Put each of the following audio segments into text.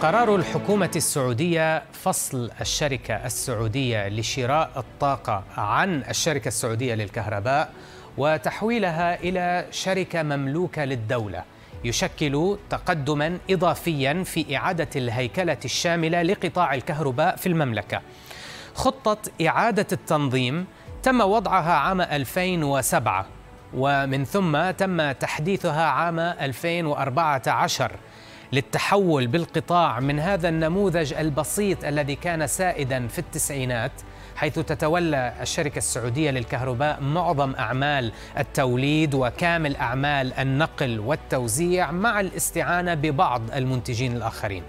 قرار الحكومة السعودية فصل الشركة السعودية لشراء الطاقة عن الشركة السعودية للكهرباء وتحويلها إلى شركة مملوكة للدولة يشكل تقدما إضافيا في إعادة الهيكلة الشاملة لقطاع الكهرباء في المملكة. خطة إعادة التنظيم تم وضعها عام 2007 ومن ثم تم تحديثها عام 2014 للتحول بالقطاع من هذا النموذج البسيط الذي كان سائدا في التسعينات حيث تتولى الشركة السعودية للكهرباء معظم أعمال التوليد وكامل أعمال النقل والتوزيع مع الاستعانة ببعض المنتجين الآخرين.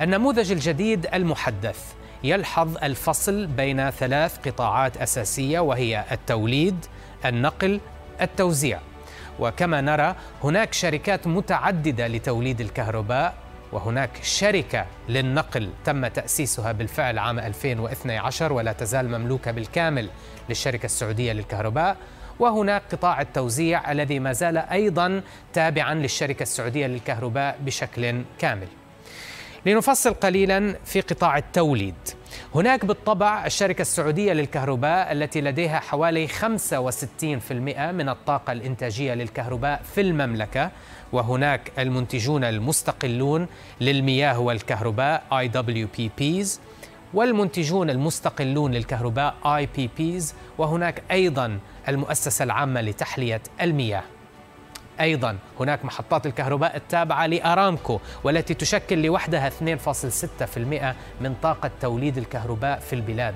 النموذج الجديد المحدث يلحظ الفصل بين ثلاث قطاعات أساسية وهي التوليد، النقل، التوزيع. وكما نرى هناك شركات متعددة لتوليد الكهرباء وهناك شركة للنقل تم تأسيسها بالفعل عام 2012 ولا تزال مملوكة بالكامل للشركة السعودية للكهرباء وهناك قطاع التوزيع الذي ما زال أيضا تابعا للشركة السعودية للكهرباء بشكل كامل. لنفصل قليلا في قطاع التوليد. هناك بالطبع الشركة السعودية للكهرباء التي لديها حوالي 65% من الطاقة الإنتاجية للكهرباء في المملكة وهناك المنتجون المستقلون للمياه والكهرباء IWPPs والمنتجون المستقلون للكهرباء IPPs وهناك أيضا المؤسسة العامة لتحلية المياه أيضا هناك محطات الكهرباء التابعة لأرامكو والتي تشكل لوحدها 2.6% من طاقة توليد الكهرباء في البلاد.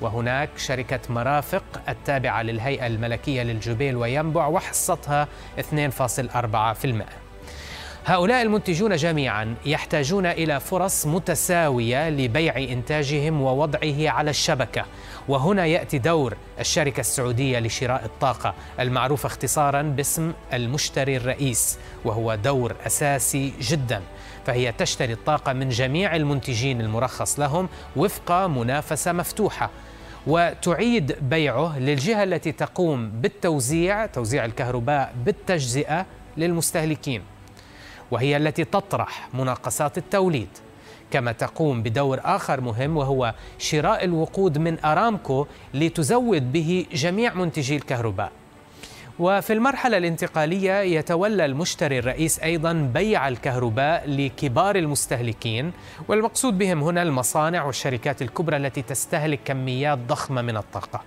وهناك شركة مرافق التابعة للهيئة الملكية للجبيل وينبع وحصتها 2.4% هؤلاء المنتجون جميعا يحتاجون إلى فرص متساوية لبيع إنتاجهم ووضعه على الشبكة وهنا يأتي دور الشركة السعودية لشراء الطاقة المعروفة اختصارا باسم المشتري الرئيس وهو دور أساسي جدا. فهي تشتري الطاقة من جميع المنتجين المرخص لهم وفق منافسة مفتوحة. وتعيد بيعه للجهة التي تقوم بالتوزيع توزيع الكهرباء بالتجزئة للمستهلكين. وهي التي تطرح مناقصات التوليد. كما تقوم بدور آخر مهم وهو شراء الوقود من أرامكو لتزود به جميع منتجي الكهرباء. وفي المرحلة الانتقالية يتولى المشتري الرئيس أيضا بيع الكهرباء لكبار المستهلكين والمقصود بهم هنا المصانع والشركات الكبرى التي تستهلك كميات ضخمة من الطاقة.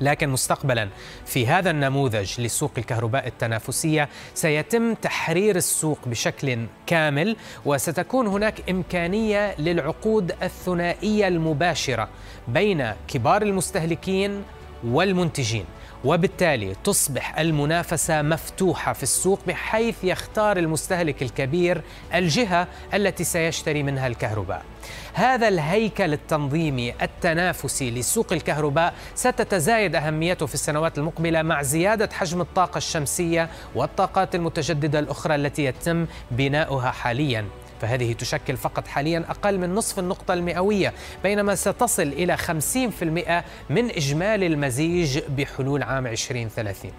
لكن مستقبلا في هذا النموذج لسوق الكهرباء التنافسية سيتم تحرير السوق بشكل كامل وستكون هناك إمكانية للعقود الثنائية المباشرة بين كبار المستهلكين والمنتجين. وبالتالي تصبح المنافسة مفتوحة في السوق بحيث يختار المستهلك الكبير الجهة التي سيشتري منها الكهرباء. هذا الهيكل التنظيمي التنافسي لسوق الكهرباء ستتزايد أهميته في السنوات المقبلة مع زيادة حجم الطاقة الشمسية والطاقات المتجددة الأخرى التي يتم بناؤها حاليا. فهذه تشكل فقط حاليا أقل من نصف النقطة المئوية بينما ستصل إلى 50% من إجمالي المزيج بحلول عام 2030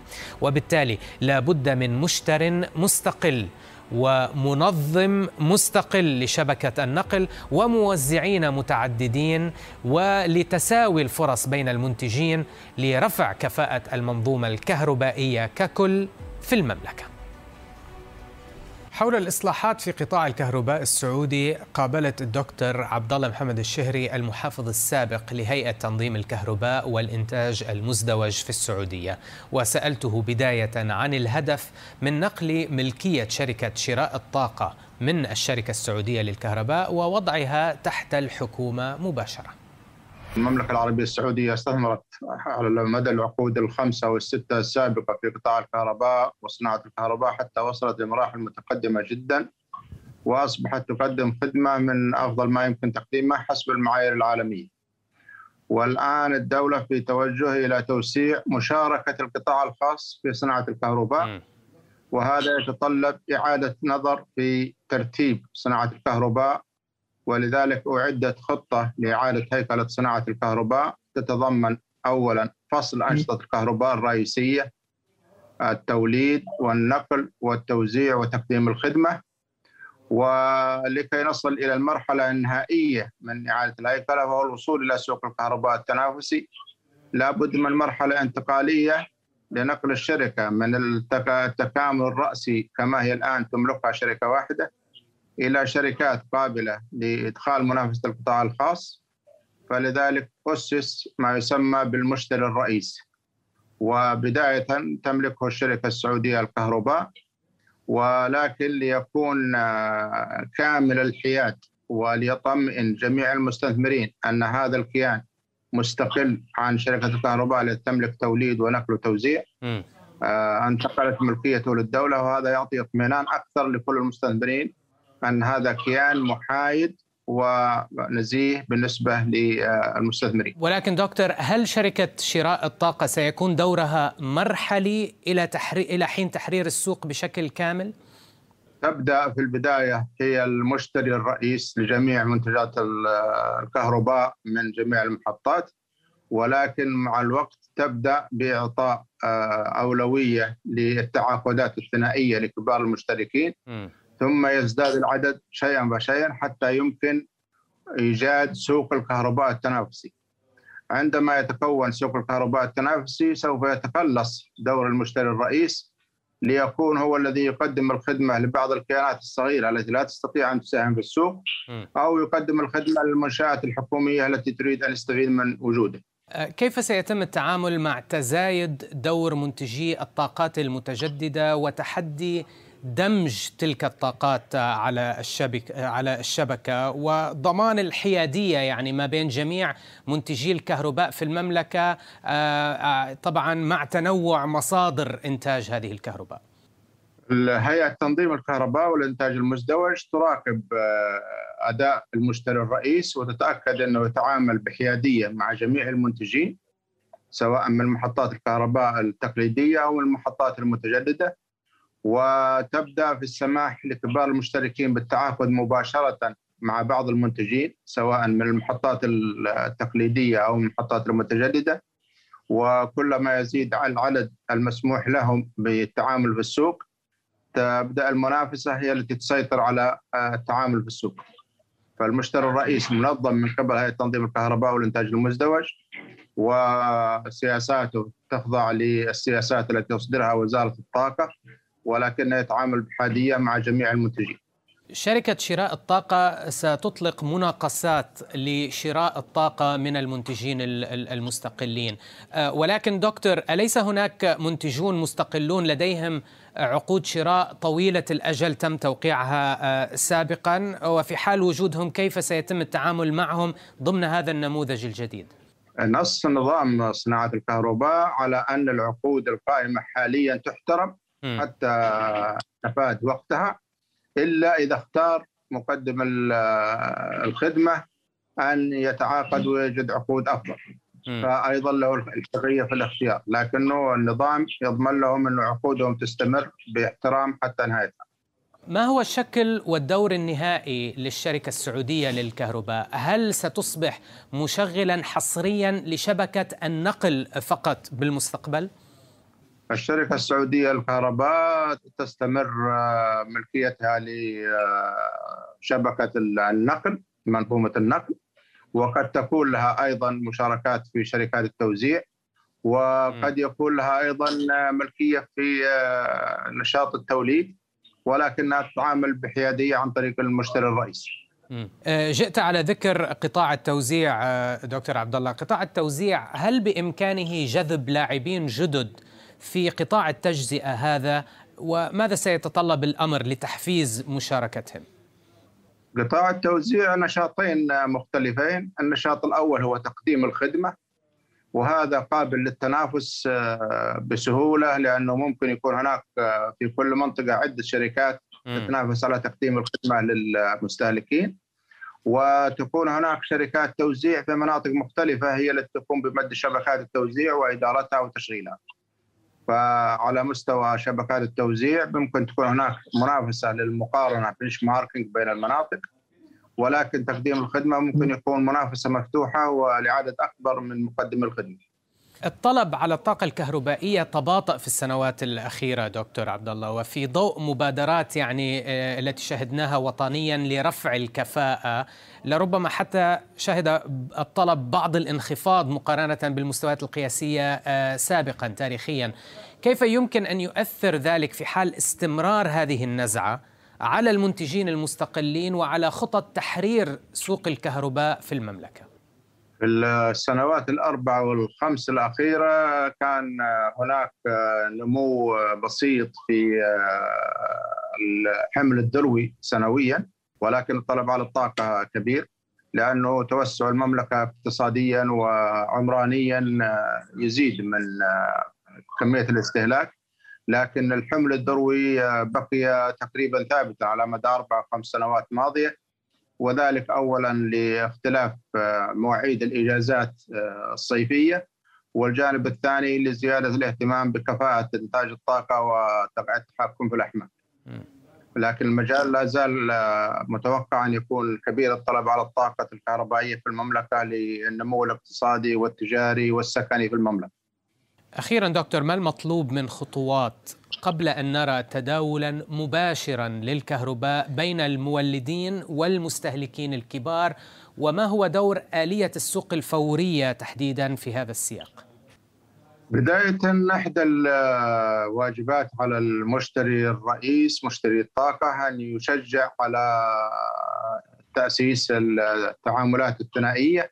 وبالتالي لا بد من مشتر مستقل ومنظم مستقل لشبكة النقل وموزعين متعددين ولتساوي الفرص بين المنتجين لرفع كفاءة المنظومة الكهربائية ككل في المملكة. حول الإصلاحات في قطاع الكهرباء السعودي قابلت الدكتور عبد الله محمد الشهري المحافظ السابق لهيئة تنظيم الكهرباء والإنتاج المزدوج في السعودية. وسألته بداية عن الهدف من نقل ملكية شركة شراء الطاقة من الشركة السعودية للكهرباء ووضعها تحت الحكومة مباشرة. المملكة العربية السعودية استثمرت على مدى العقود الخمسة والستة السابقة في قطاع الكهرباء وصناعة الكهرباء حتى وصلت لمراحل متقدمة جدا وأصبحت تقدم خدمة من أفضل ما يمكن تقديمها حسب المعايير العالمية. والآن الدولة في توجه إلى توسيع مشاركة القطاع الخاص في صناعة الكهرباء وهذا يتطلب إعادة نظر في ترتيب صناعة الكهرباء ولذلك أعدت خطة لإعادة هيكلة صناعة الكهرباء. تتضمن أولا فصل أنشطة الكهرباء الرئيسية التوليد والنقل والتوزيع وتقديم الخدمة. ولكي نصل إلى المرحلة النهائية من إعادة الهيكلة وهو الوصول إلى سوق الكهرباء التنافسي. لابد من مرحلة انتقالية لنقل الشركة من التكامل الرأسي كما هي الآن تملكها شركة واحدة إلى شركات قابلة لإدخال منافسة القطاع الخاص فلذلك أسس ما يسمى بالمشتري الرئيسي وبداية تملكه الشركة السعودية الكهرباء ولكن ليكون آه، كامل الحياد وليطمئن جميع المستثمرين أن هذا الكيان مستقل عن شركة الكهرباء التي تملك توليد ونقل وتوزيع. آه، أنتقلت ملكيته للدولة وهذا يعطي اطمئنان أكثر لكل المستثمرين أن هذا كيان محايد ونزيه بالنسبة للمستثمرين ولكن دكتور هل شركة شراء الطاقة سيكون دورها مرحلي إلى, تحري... إلى حين تحرير السوق بشكل كامل؟ تبدأ في البداية هي المشتري الرئيس لجميع منتجات الكهرباء من جميع المحطات ولكن مع الوقت تبدأ بإعطاء آه، أولوية للتعاقدات الثنائية لكبار المشتركين م. ثم يزداد العدد شيئا فشيئا حتى يمكن إيجاد سوق الكهرباء التنافسي. عندما يتكون سوق الكهرباء التنافسي سوف يتقلص دور المشتري الرئيس ليكون هو الذي يقدم الخدمة لبعض الكيانات الصغيرة التي لا تستطيع أن تساهم في السوق أو يقدم الخدمة للمنشآت الحكومية التي تريد أن تستفيد من وجوده. أه، كيف سيتم التعامل مع تزايد دور منتجي الطاقات المتجددة وتحدي دمج تلك الطاقات على الشبكة على الشبكة وضمان الحيادية يعني ما بين جميع منتجي الكهرباء في المملكة آه، آه، طبعا مع تنوع مصادر إنتاج هذه الكهرباء. هيئة تنظيم الكهرباء والإنتاج المزدوج تراقب آه، أداء المشتري الرئيس وتتأكد أنه يتعامل بحيادية مع جميع المنتجين سواء من محطات الكهرباء التقليدية أو المحطات المتجددة. وتبدأ في السماح لكبار المشتركين بالتعاقد مباشرة مع بعض المنتجين سواء من المحطات التقليدية أو المحطات المتجددة وكلما يزيد العدد المسموح لهم بالتعامل في السوق تبدأ المنافسة هي التي تسيطر على التعامل في السوق. فالمشتري الرئيس منظم من قبل هيئة تنظيم الكهرباء والإنتاج المزدوج وسياساته تخضع للسياسات التي تصدرها وزارة الطاقة ولكنه يتعامل بحادية مع جميع المنتجين. شركة شراء الطاقة ستطلق مناقصات لشراء الطاقة من المنتجين المستقلين أه، ولكن دكتور أليس هناك منتجون مستقلون لديهم عقود شراء طويلة الأجل تم توقيعها أه، سابقا وفي حال وجودهم كيف سيتم التعامل معهم ضمن هذا النموذج الجديد؟ نص نظام صناعة الكهرباء على أن العقود القائمة حاليا تحترم حتى تفاد وقتها إلا إذا اختار مقدم الخدمة أن يتعاقد ويجد عقود أفضل فايضا له الحرية في الاختيار لكنه النظام يضمن لهم أن عقودهم تستمر باحترام حتى نهايتها ما هو الشكل والدور النهائي للشركة السعودية للكهرباء؟ هل ستصبح مشغلا حصريا لشبكة النقل فقط بالمستقبل؟ الشركة السعودية للكهرباء تستمر آه، ملكيتها لشبكة النقل منظومة النقل. وقد تكون لها أيضا مشاركات في شركات التوزيع. وقد يكون لها أيضا ملكية في آه، نشاط التوليد. ولكنها تتعامل بحيادية عن طريق المشتري الرئيسي. آه، جئت على ذكر قطاع التوزيع دكتور عبد الله، قطاع التوزيع هل بإمكانه جذب لاعبين جدد في قطاع التجزئة هذا وماذا سيتطلب الأمر لتحفيز مشاركتهم؟ قطاع التوزيع نشاطين مختلفين. النشاط الأول هو تقديم الخدمة وهذا قابل للتنافس آه، بسهولة لأنه ممكن يكون هناك آه، في كل منطقة عدة شركات تتنافس على تقديم الخدمة للمستهلكين. وتكون هناك شركات توزيع في مناطق مختلفة هي التي تقوم بمد شبكات التوزيع وإدارتها وتشغيلها. فعلى مستوى شبكات التوزيع ممكن تكون هناك منافسة للمقارنة بنش ماركينج بين المناطق ولكن تقديم الخدمة ممكن يكون منافسة مفتوحة ولعدد أكبر من مقدمي الخدمة. الطلب على الطاقة الكهربائية تباطأ في السنوات الأخيرة دكتور عبد الله وفي ضوء مبادرات يعني آه، التي شهدناها وطنيا لرفع الكفاءة. لربما حتى شهد الطلب بعض الانخفاض مقارنة بالمستويات القياسية آه، سابقا تاريخيا. كيف يمكن أن يؤثر ذلك في حال استمرار هذه النزعة على المنتجين المستقلين وعلى خطط تحرير سوق الكهرباء في المملكة؟ في السنوات الأربع والخمس الأخيرة كان هناك نمو بسيط في الحمل الدلوي سنويا ولكن الطلب على الطاقة كبير لأنه توسع المملكة اقتصاديا وعمرانيا يزيد من كمية الاستهلاك. لكن الحمل الدروي بقي تقريبا ثابتا على مدار أربع خمس سنوات ماضية. وذلك اولا لاختلاف آه، مواعيد الإجازات آه، الصيفية والجانب الثاني لزيادة الاهتمام بكفاءة إنتاج الطاقة وتبع التحكم في الأحمال. لكن المجال لا زال آه، متوقع أن يكون كبير الطلب على الطاقة الكهربائية في المملكة للنمو الاقتصادي والتجاري والسكني في المملكة. أخيرا دكتور ما المطلوب من خطوات قبل أن نرى تداولا مباشرا للكهرباء بين المولدين والمستهلكين الكبار وما هو دور آلية السوق الفورية تحديدا في هذا السياق؟ بداية إحدى الواجبات على المشتري الرئيس مشتري الطاقة أن يشجع على تأسيس التعاملات الثنائية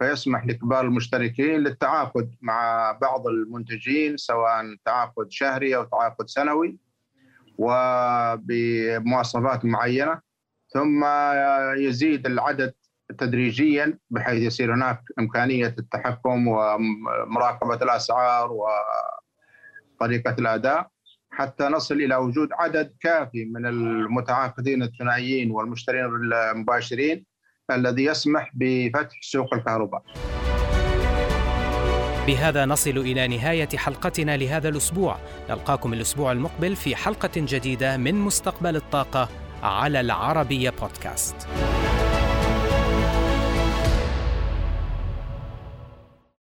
فيسمح لكبار المشتركين للتعاقد مع بعض المنتجين سواء تعاقد شهري أو تعاقد سنوي وبمواصفات معينة. ثم يزيد العدد تدريجيا بحيث يصير هناك إمكانية التحكم ومراقبة الأسعار وطريقة الأداء. حتى نصل إلى وجود عدد كافي من المتعاقدين الثنائيين والمشترين المباشرين. الذي يسمح بفتح سوق الكهرباء. بهذا نصل إلى نهاية حلقتنا لهذا الأسبوع. نلقاكم الأسبوع المقبل في حلقة جديدة من مستقبل الطاقة على العربية بودكاست.